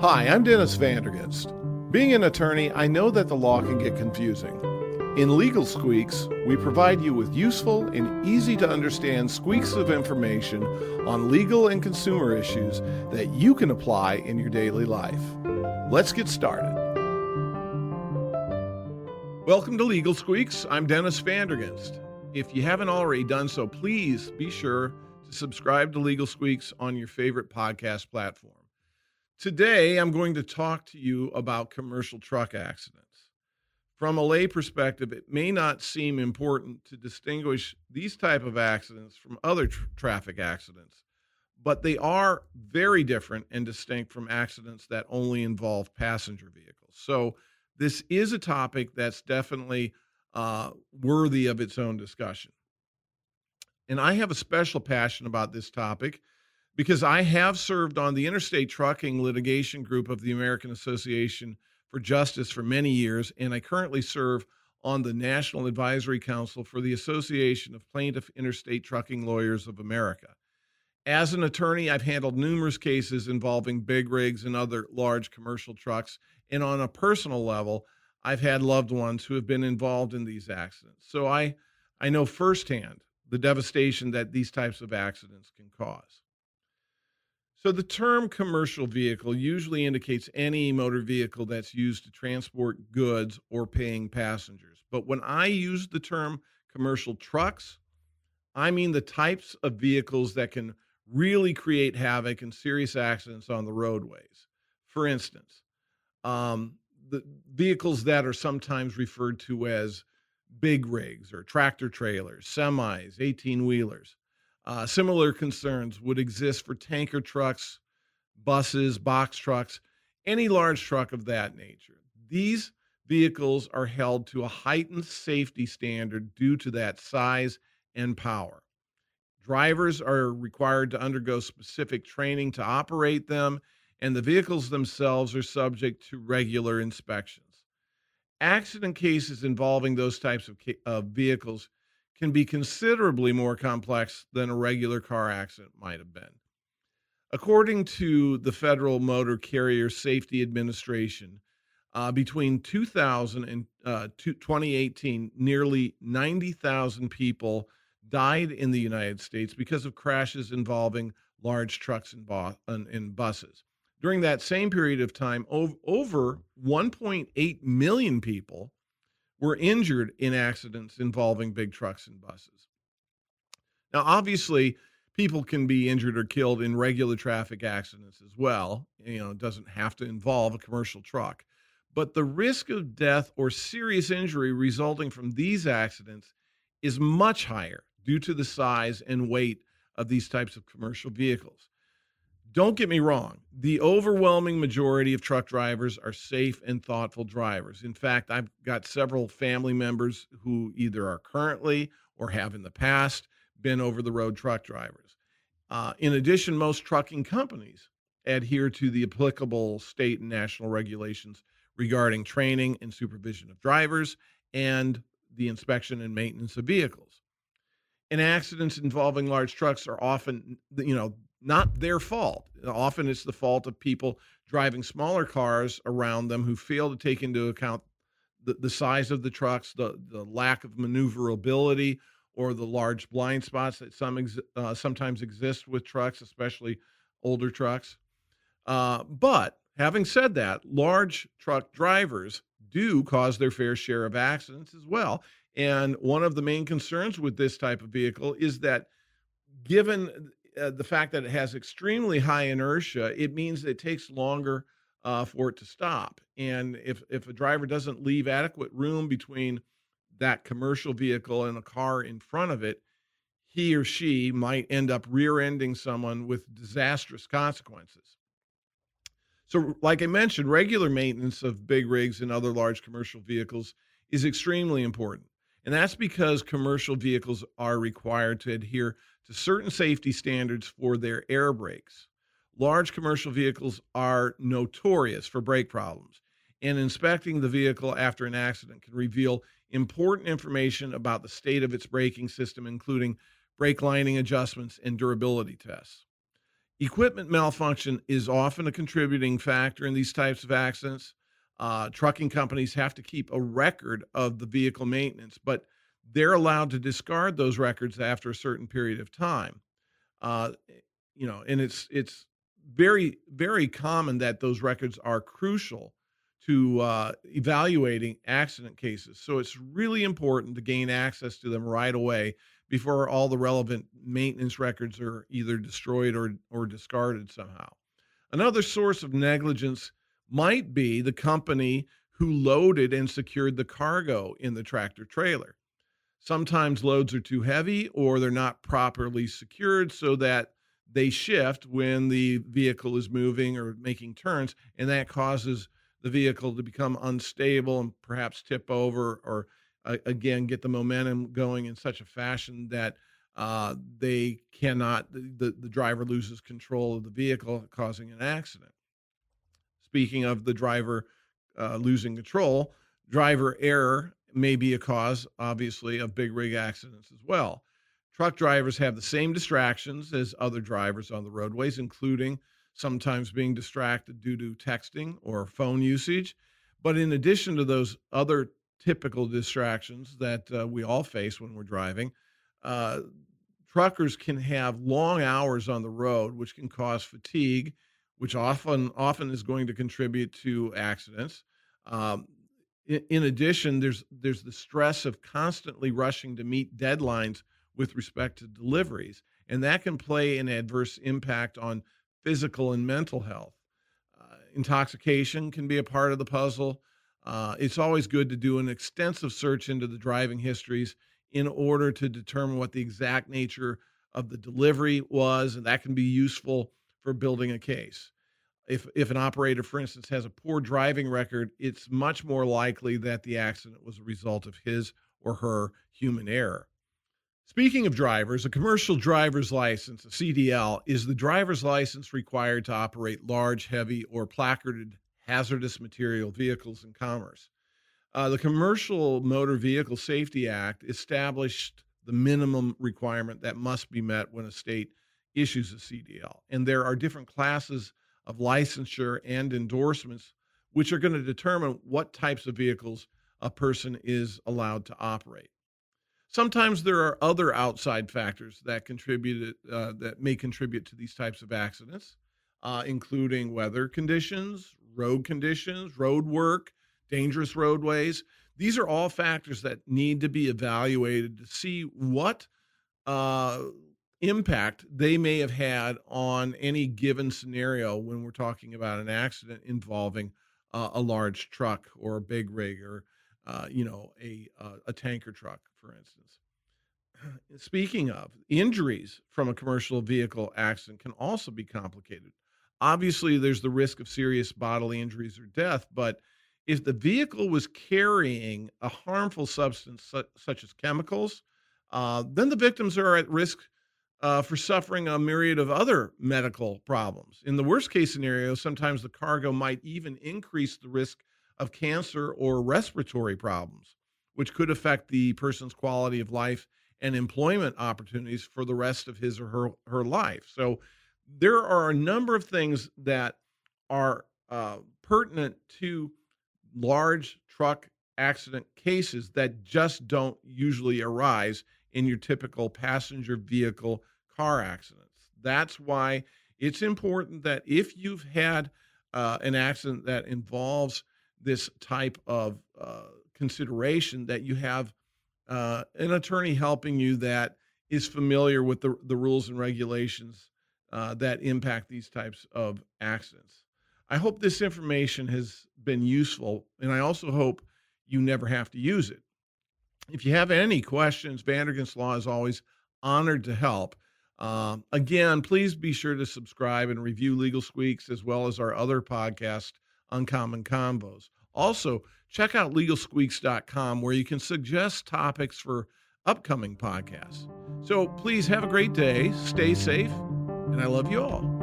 Hi, I'm Dennis Vandergast. Being an attorney, I know that the law can get confusing. In Legal Squeaks, we provide you with useful and easy to understand squeaks of information on legal and consumer issues that you can apply in your daily life. Let's get started. Welcome to Legal Squeaks. I'm Dennis Vandergast. If you haven't already done so, please be sure to subscribe to Legal Squeaks on your favorite podcast platform. Today, I'm going to talk to you about commercial truck accidents. From a lay perspective, it may not seem important to distinguish these type of accidents from other tr- traffic accidents, but they are very different and distinct from accidents that only involve passenger vehicles. So, this is a topic that's definitely uh, worthy of its own discussion. And I have a special passion about this topic because I have served on the Interstate Trucking Litigation Group of the American Association for Justice for many years, and I currently serve on the National Advisory Council for the Association of Plaintiff Interstate Trucking Lawyers of America. As an attorney, I've handled numerous cases involving big rigs and other large commercial trucks. And on a personal level, I've had loved ones who have been involved in these accidents. So I, I know firsthand the devastation that these types of accidents can cause. So the term commercial vehicle usually indicates any motor vehicle that's used to transport goods or paying passengers. But when I use the term commercial trucks, I mean the types of vehicles that can really create havoc and serious accidents on the roadways. For instance, um, the vehicles that are sometimes referred to as big rigs or tractor trailers, semis, 18 wheelers. Uh, similar concerns would exist for tanker trucks, buses, box trucks, any large truck of that nature. These vehicles are held to a heightened safety standard due to that size and power. Drivers are required to undergo specific training to operate them, and the vehicles themselves are subject to regular inspections. Accident cases involving those types of, of vehicles can be considerably more complex than a regular car accident might have been. According to the Federal Motor Carrier Safety Administration, uh, between 2000 and uh, 2018, nearly 90,000 people died in the United States because of crashes involving large trucks and, bo- and, and buses. During that same period of time, ov- over 1.8 million people were injured in accidents involving big trucks and buses. Now, obviously, people can be injured or killed in regular traffic accidents as well. You know, it doesn't have to involve a commercial truck. But the risk of death or serious injury resulting from these accidents is much higher due to the size and weight of these types of commercial vehicles. Don't get me wrong, the overwhelming majority of truck drivers are safe and thoughtful drivers. In fact, I've got several family members who either are currently or have in the past been over the road truck drivers. Uh, in addition, most trucking companies adhere to the applicable state and national regulations regarding training and supervision of drivers and the inspection and maintenance of vehicles. And accidents involving large trucks are often, you know, not their fault. Often it's the fault of people driving smaller cars around them who fail to take into account the, the size of the trucks, the, the lack of maneuverability, or the large blind spots that some ex, uh, sometimes exist with trucks, especially older trucks. Uh, but having said that, large truck drivers do cause their fair share of accidents as well. And one of the main concerns with this type of vehicle is that given uh, the fact that it has extremely high inertia, it means it takes longer uh, for it to stop. And if if a driver doesn't leave adequate room between that commercial vehicle and a car in front of it, he or she might end up rear-ending someone with disastrous consequences. So, like I mentioned, regular maintenance of big rigs and other large commercial vehicles is extremely important. And that's because commercial vehicles are required to adhere to certain safety standards for their air brakes. Large commercial vehicles are notorious for brake problems, and inspecting the vehicle after an accident can reveal important information about the state of its braking system, including brake lining adjustments and durability tests. Equipment malfunction is often a contributing factor in these types of accidents. Uh, trucking companies have to keep a record of the vehicle maintenance, but they're allowed to discard those records after a certain period of time. Uh, you know, and it's it's very very common that those records are crucial to uh, evaluating accident cases. So it's really important to gain access to them right away before all the relevant maintenance records are either destroyed or, or discarded somehow. Another source of negligence might be the company who loaded and secured the cargo in the tractor trailer. Sometimes loads are too heavy or they're not properly secured so that they shift when the vehicle is moving or making turns, and that causes the vehicle to become unstable and perhaps tip over or uh, again get the momentum going in such a fashion that uh, they cannot the, the driver loses control of the vehicle causing an accident speaking of the driver uh, losing control driver error may be a cause obviously of big rig accidents as well truck drivers have the same distractions as other drivers on the roadways including sometimes being distracted due to texting or phone usage. But in addition to those other typical distractions that uh, we all face when we're driving, uh, truckers can have long hours on the road, which can cause fatigue, which often often is going to contribute to accidents. Um, in, addition, there's there's the stress of constantly rushing to meet deadlines with respect to deliveries, and that can play an adverse impact on physical and mental health. Uh, intoxication can be a part of the puzzle. Uh, it's always good to do an extensive search into the driving histories in order to determine what the exact nature of the delivery was, and that can be useful for building a case. If, if an operator, for instance, has a poor driving record, it's much more likely that the accident was a result of his or her human error. Speaking of drivers, a commercial driver's license, a CDL, is the driver's license required to operate large, heavy, or placarded hazardous material vehicles in commerce. Uh, the Commercial Motor Vehicle Safety Act established the minimum requirement that must be met when a state issues a CDL. And there are different classes of licensure and endorsements which are going to determine what types of vehicles a person is allowed to operate. Sometimes there are other outside factors that contribute uh, that may contribute to these types of accidents, uh, including weather conditions, road conditions, road work, dangerous roadways. These are all factors that need to be evaluated to see what uh, impact they may have had on any given scenario when we're talking about an accident involving uh, a large truck or a big rig or uh, you know, a uh, a tanker truck, for instance. Speaking of injuries from a commercial vehicle accident, can also be complicated. Obviously, there's the risk of serious bodily injuries or death, but if the vehicle was carrying a harmful substance su- such as chemicals, uh, then the victims are at risk uh, for suffering a myriad of other medical problems. In the worst case scenario, sometimes the cargo might even increase the risk of cancer or respiratory problems, which could affect the person's quality of life and employment opportunities for the rest of his or her, her life. So there are a number of things that are uh, pertinent to large truck accident cases that just don't usually arise in your typical passenger vehicle car accidents. That's why it's important that if you've had uh, an accident that involves this type of uh, consideration that you have uh, an attorney helping you that is familiar with the, the rules and regulations uh, that impact these types of accidents. I hope this information has been useful, and I also hope you never have to use it. If you have any questions, Vandergast Law is always honored to help. Um, again, please be sure to subscribe and review Legal Squeaks as well as our other podcast Uncommon Combos. Also, check out legalsqueaks.com where you can suggest topics for upcoming podcasts. So please have a great day, stay safe, and I love you all.